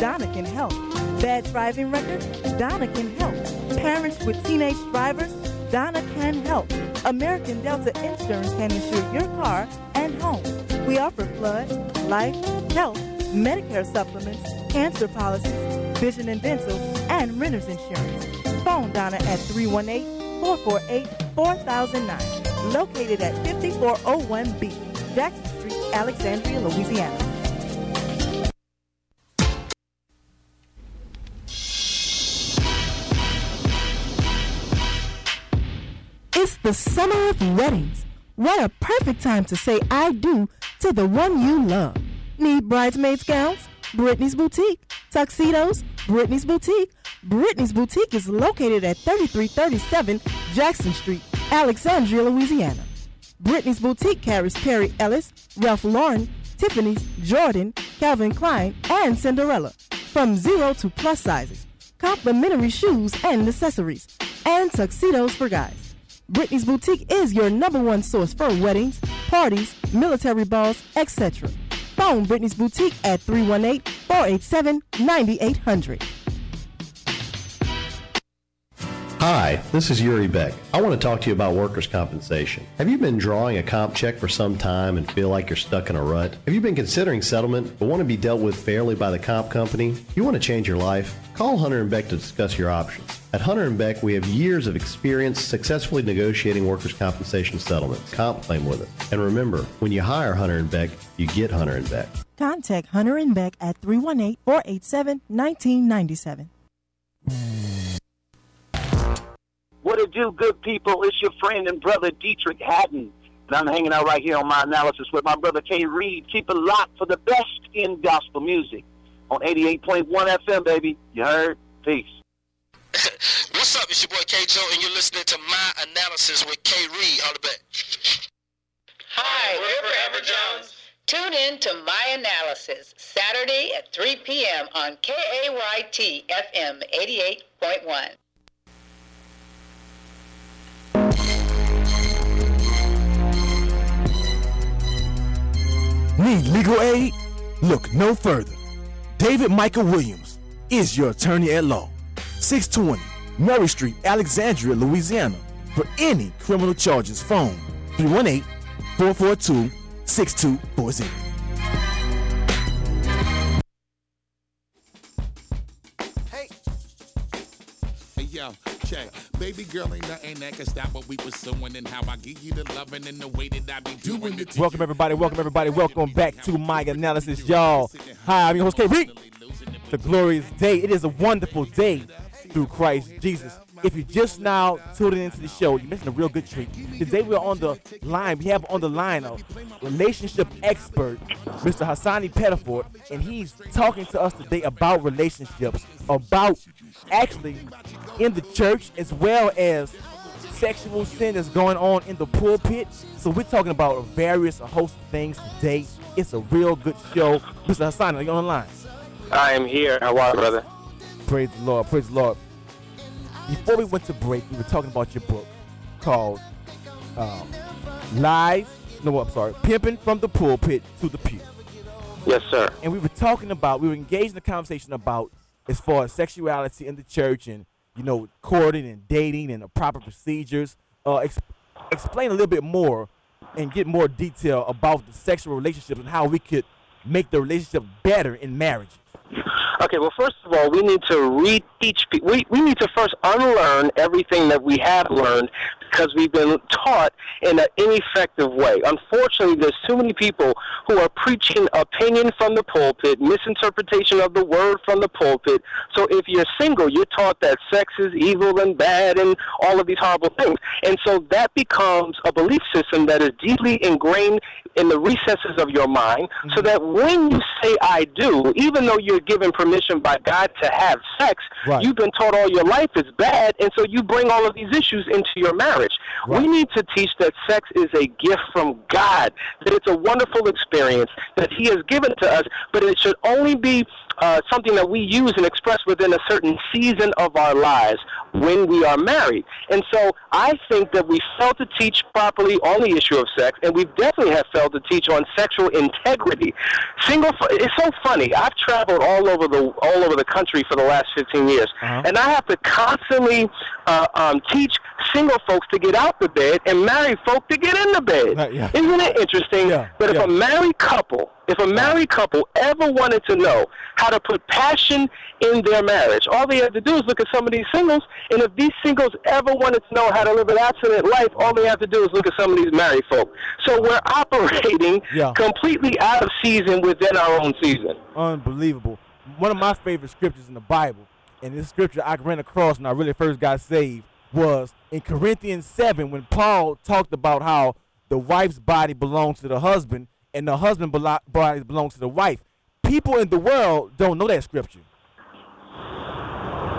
Donna can help. Bad driving record? Donna can help. Parents with teenage drivers? Donna can help. American Delta Insurance can insure your car and home. We offer flood, life, health, Medicare supplements, cancer policies, vision and dental, and renter's insurance. Phone Donna at 318 448 4009. Located at 5401B, Jackson Street, Alexandria, Louisiana. The summer of weddings. What a perfect time to say I do to the one you love. Need bridesmaids gowns? Brittany's Boutique. Tuxedos? Brittany's Boutique. Brittany's Boutique is located at 3337 Jackson Street, Alexandria, Louisiana. Brittany's Boutique carries Perry Ellis, Ralph Lauren, Tiffany's, Jordan, Calvin Klein, and Cinderella. From zero to plus sizes. Complimentary shoes and accessories. And tuxedos for guys. Brittany's Boutique is your number one source for weddings, parties, military balls, etc. Phone Brittany's Boutique at 318 487 9800. Hi, this is Yuri Beck. I want to talk to you about workers' compensation. Have you been drawing a comp check for some time and feel like you're stuck in a rut? Have you been considering settlement but want to be dealt with fairly by the comp company? You want to change your life? Call Hunter and Beck to discuss your options. At Hunter and Beck, we have years of experience successfully negotiating workers' compensation settlements. Comp claim with it. And remember, when you hire Hunter and Beck, you get Hunter and Beck. Contact Hunter and Beck at 318 487 1997. What it do, good people? It's your friend and brother Deitrick Haddon. And I'm hanging out right here on my analysis with my brother K. Reed. Keep it locked for the best in gospel music on 88.1 FM, baby. You heard? Peace. What's up? It's your boy K. Joe, and you're listening to my analysis with K. Reed. the back. Hi, we're Forever Jones. Tune in to My Analysis, Saturday at 3 p.m. on KAYT FM 88.1. Legal aid? Look no further. David Michael Williams is your attorney at law. 620 Murray Street, Alexandria, Louisiana. For any criminal charges, phone 318 442 6240. Yo, check. Baby girl ain't nothing that can stop what we pursuing and how I give you the loving and the way that I be doing it. Welcome everybody, welcome everybody, welcome back to my analysis, y'all. Hi, I'm your host K. The glorious day. It is a wonderful day through Christ Jesus. If you're just now tuning into the show, you're missing a real good treat. Today we're on the line. We have on the line a relationship expert, Mr. Hassani Pettiford, and he's talking to us today about relationships, about actually in the church as well as sexual sin that's going on in the pulpit. So we're talking about various a host of things today. It's a real good show. Mr. Hassan, are you on the line? I am here. How are you, brother? Praise the Lord. Praise the Lord. Before we went to break, we were talking about your book called um, Lies. No, I'm sorry. Pimping from the pulpit to the pew. Yes, sir. And we were talking about, we were engaged in a conversation about as far as sexuality in the church and, you know, courting and dating and the proper procedures. Uh, ex- explain a little bit more and get more detail about the sexual relationships and how we could make the relationship better in marriage. Okay, well, first of all, we need to reteach. We, we need to first unlearn everything that we have learned because we've been taught in an ineffective way. Unfortunately, there's too many people who are preaching opinion from the pulpit, misinterpretation of the word from the pulpit. So if you're single, you're taught that sex is evil and bad and all of these horrible things. And so that becomes a belief system that is deeply ingrained in the recesses of your mind so mm-hmm. that when you say I do, even though you're given permission by God to have sex, Right. you've been taught all your life is bad, and so you bring all of these issues into your marriage. Marriage. Right. We need to teach that sex is a gift from God, that it's a wonderful experience that He has given to us, but it should only be uh, something that we use and express within a certain season of our lives when we are married. And so I think that we failed to teach properly on the issue of sex, and we definitely have failed to teach on sexual integrity. Single, it's so funny. I've traveled all over the all over the country for the last 15 years, Uh-huh. and I have to constantly uh, um, teach single folks to get out the bed and married folk to get in the bed. Right, yeah. Isn't it interesting Yeah, that if a married couple, if a married couple ever wanted to know how to put passion in their marriage, all they have to do is look at some of these singles, and if these singles ever wanted to know how to live an abstinent life, all they have to do is look at some of these married folk. So we're operating Yeah. completely out of season within our own season. Unbelievable. One of my favorite scriptures in the Bible, and this scripture I ran across when I really first got saved, was in Corinthians 7 when Paul talked about how the wife's body belongs to the husband and the husband body belongs to the wife. People in the world don't know that scripture.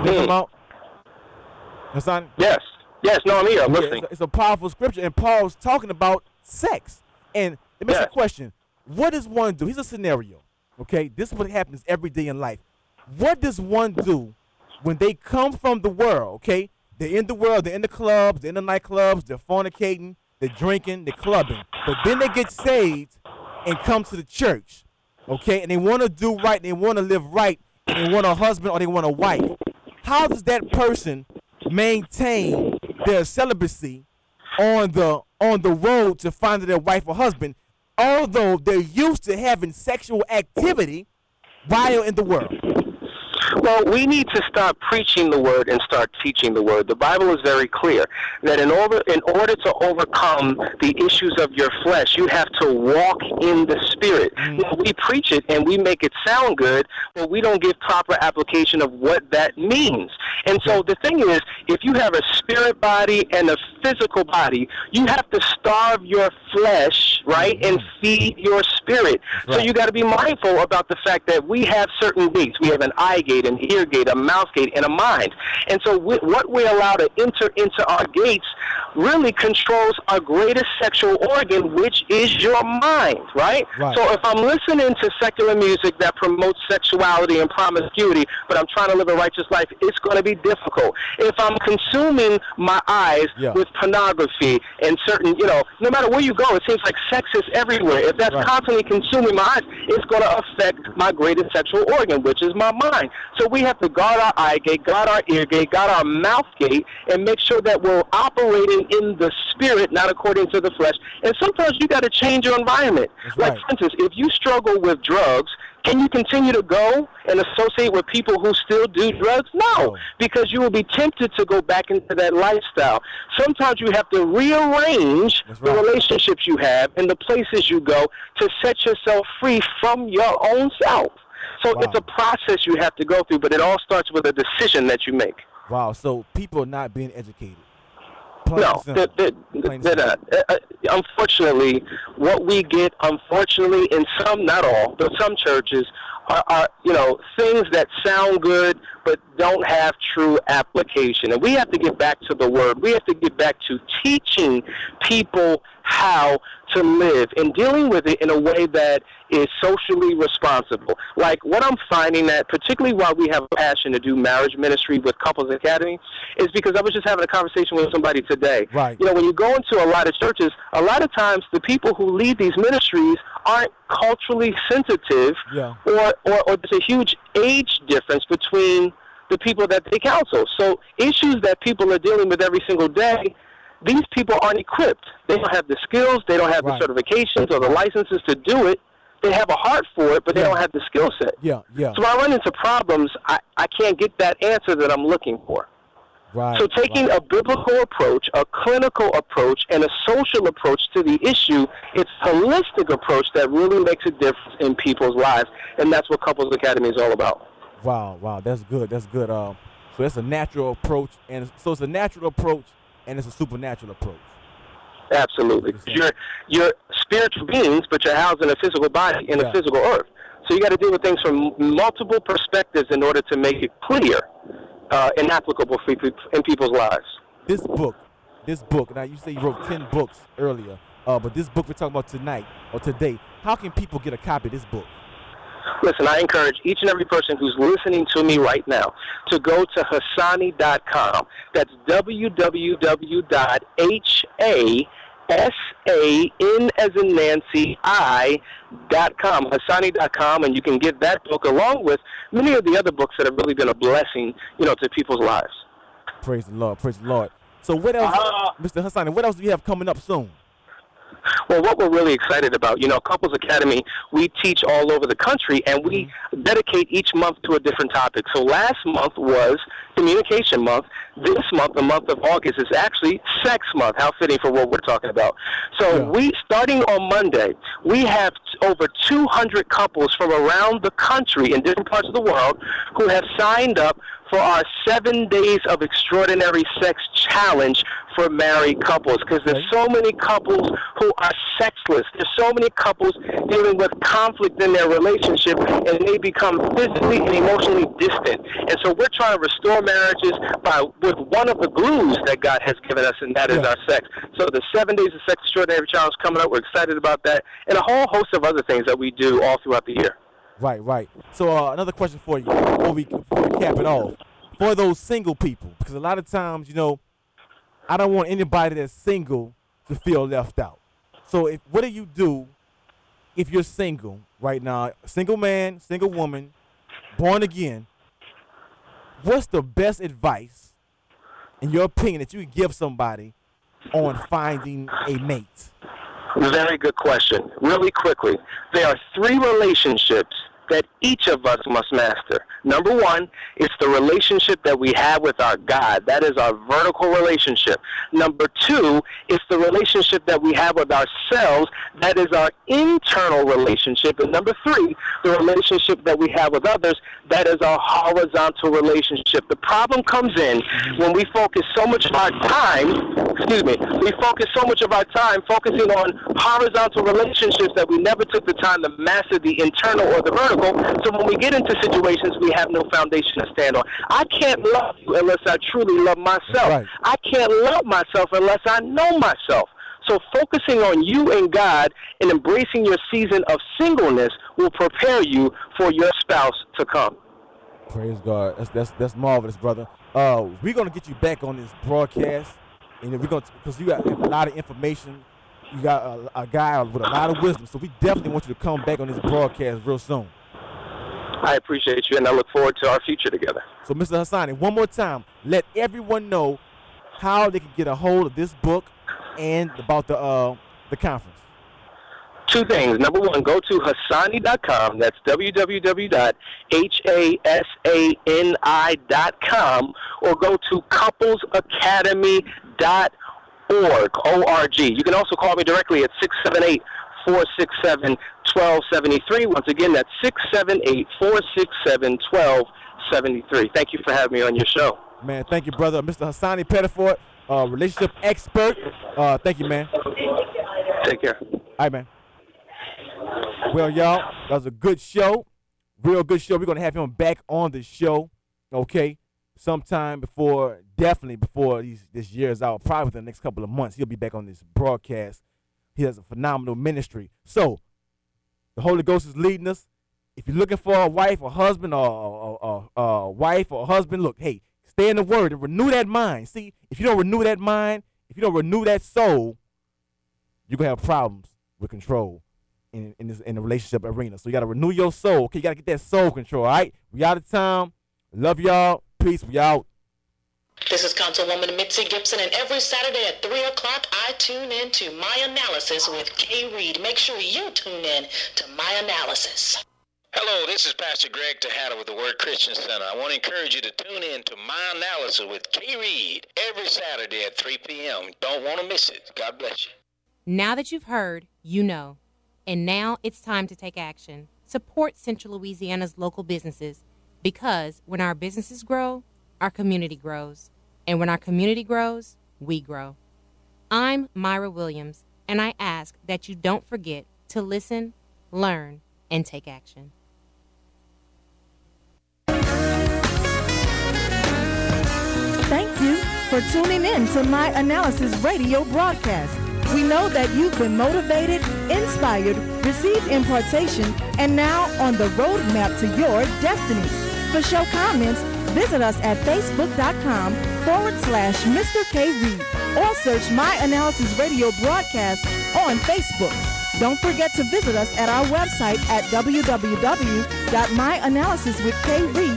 You know what I'm talking Hmm. Hassan? Yes. Yes, no, I'm here. I'm Yeah, listening. it's, a, it's a powerful scripture, and Paul's talking about sex. And it makes a question: What does one do? Here's a scenario. Okay, this is what happens every day in life. What does one do when they come from the world? Okay, they're in the world, they're in the clubs, they're in the nightclubs, they're fornicating, they're drinking, they're clubbing, but then they get saved and come to the church. Okay, and they want to do right, they want to live right, and they want a husband or they want a wife. How does that person maintain their celibacy on the on the road to finding their wife or husband, although they're used to having sexual activity while in the world? Well, we need to stop preaching the word and start teaching the word. The Bible is very clear that in order in order to overcome the issues of your flesh, you have to walk in the spirit. Mm-hmm. Now, we preach it and we make it sound good, but we don't give proper application of what that means. And so the thing is, if you have a spirit body and a physical body, you have to starve your flesh, right, and mm-hmm. feed your spirit. So you got to be mindful about the fact that we have certain gates. We have an eye gate, an ear gate, a mouth gate, and a mind. And so we, what we allow to enter into our gates really controls our greatest sexual organ, which is your mind, right? Right. So if I'm listening to secular music that promotes sexuality and promiscuity, but I'm trying to live a righteous life, it's going to be difficult. If I'm consuming my eyes Yeah. with pornography and certain, you know, no matter where you go, it seems like sex is everywhere. If that's Right. constantly consuming my eyes, it's going to affect my greatest sexual organ, which is my mind. So we have to guard our eye gate, guard our ear gate, guard our mouth gate, and make sure that we're operating in the spirit, not according to the flesh. And sometimes you got to change your environment. That's like, right. for instance, if you struggle with drugs, can you continue to go and associate with people who still do drugs? No, because you will be tempted to go back into that lifestyle. Sometimes you have to rearrange That's the relationships you have and the places you go to set yourself free from your own self. So Wow. it's a process you have to go through, but it all starts with a decision that you make. Wow. So people are not being educated. Plain No, they're, they're, they're not. Uh, uh, unfortunately, what we get, unfortunately, in some, not all, but some churches, are, are you know things that sound good but don't have true application. And we have to get back to the word. We have to get back to teaching people how to live and dealing with it in a way that is socially responsible. Like what I'm finding that particularly while we have a passion to do marriage ministry with Couples Academy is because I was just having a conversation with somebody today. Right. You know, when you go into a lot of churches, a lot of times the people who lead these ministries aren't culturally sensitive Yeah. or, or, or there's a huge age difference between the people that they counsel. So issues that people are dealing with every single day, these people aren't equipped. They don't have the skills, they don't have Right. the certifications or the licenses to do it. They have a heart for it, but they Yeah. don't have the skill set. Yeah. Yeah. So when I run into problems, I, I can't get that answer that I'm looking for. Right. So taking right. a biblical approach, a clinical approach, and a social approach to the issue, it's a holistic approach that really makes a difference in people's lives, and that's what Couples Academy is all about. Wow, wow, that's good. That's good. Um, so it's a natural approach, and so it's a natural approach, and it's a supernatural approach. Absolutely. You're you're spiritual beings, but you're housed in a physical body in Yeah. a physical earth. So you got to deal with things from multiple perspectives in order to make it clear uh, and applicable for, in people's lives. This book, this book. Now you say you wrote ten books earlier, uh, but this book we're talking about tonight or today. How can people get a copy of this book? Listen, I encourage each and every person who's listening to me right now to go to Hassani.com. That's www.h-a-s-a-n as in Nancy I dot com, Hassani.com, and you can get that book along with many of the other books that have really been a blessing, you know, to people's lives. Praise the Lord. Praise the Lord. So what else, uh, Mr. Hassani? What else do you have coming up soon? Well, what we're really excited about, you know, Couples Academy, we teach all over the country and we mm-hmm. dedicate each month to a different topic. So last month was Communication Month. This month, the month of August, is actually Sex Month. How fitting for what we're talking about. So yeah. we, starting on Monday, we have over 200 couples from around the country in different parts of the world who have signed up for our seven days of extraordinary sex challenge for married couples because there's so many couples who are sexless. There's so many couples dealing with conflict in their relationship and they become physically and emotionally distant. And so we're trying to restore marriages by with one of the glues that God has given us, and that is our sex. So the seven days of sex extraordinary challenge coming up. We're excited about that, and a whole host of other things that we do all throughout the year. Right, right. So uh, another question for you before we, before we cap it off. For those single people, because a lot of times, you know, I don't want anybody that's single to feel left out. So if what do you do if you're single right now, single man, single woman, born again? What's the best advice, in your opinion, that you could give somebody on finding a mate? Very good question. Really quickly, there are three relationships that each of us must master. Number one, it's the relationship that we have with our God. That is our vertical relationship. Number two, it's the relationship that we have with ourselves. That is our internal relationship. And number three, the relationship that we have with others. That is our horizontal relationship. The problem comes in when we focus so much of our time, excuse me, we focus so much of our time focusing on horizontal relationships that we never took the time to master the internal or the vertical so when we get into situations, we have no foundation to stand on. I can't love you unless I truly love myself. Right. I can't love myself unless I know myself. So focusing on you and God and embracing your season of singleness will prepare you for your spouse to come. Praise God. That's that's that's marvelous, brother. Uh, we're gonna get you back on this broadcast, and we're gonna because you got a lot of information. You got a, a guy with a lot of wisdom, so we definitely want you to come back on this broadcast real soon. I appreciate you, and I look forward to our future together. So, Mr. Hassani, one more time, let everyone know how they can get a hold of this book and about the uh, the conference. Two things. Number one, go to Hassani.com. That's www.hassani.com, or go to couplesacademy.org. O-R-G. You can also call me directly at 678 467 1273. Once again, that's 678 467 1273. Thank you for having me on your show. Man, thank you, brother. Mr. Hassani Pettiford, uh, relationship expert. Uh, thank you, man. Take care. All right, man. Well, y'all, that was a good show. Real good show. We're going to have him back on the show, okay? Sometime before, definitely before these, this year is out, probably within the next couple of months, he'll be back on this broadcast. He has a phenomenal ministry. So, the Holy Ghost is leading us. If you're looking for a wife or husband or a wife or a husband, look, hey, stay in the Word and renew that mind. See, if you don't renew that mind, if you don't renew that soul, you're gonna have problems with control in in, this, in the relationship arena. So you gotta renew your soul. Okay, you gotta get that soul control. All right, we out of time. Love y'all. Peace. We out. This is Councilwoman Mitzi Gibson, and every Saturday at 3 o'clock, I tune in to My Analysis with Kay Reed. Make sure you tune in to My Analysis. Hello, this is Pastor Greg Tejada with the Word Christian Center. I want to encourage you to tune in to My Analysis with Kay Reed every Saturday at 3 p.m. Don't want to miss it. God bless you. Now that you've heard, you know. And now it's time to take action. Support Central Louisiana's local businesses because when our businesses grow, our community grows. And when our community grows, we grow. I'm Myra Williams, and I ask that you don't forget to listen, learn, and take action. Thank you for tuning in to My Analysis radio broadcast. We know that you've been motivated, inspired, received impartation, and now on the roadmap to your destiny. For show comments, visit us at facebook.com forward slash Mr. K. Reed or search My Analysis Radio broadcast on Facebook. Don't forget to visit us at our website at www.myanalysiswithkreed.com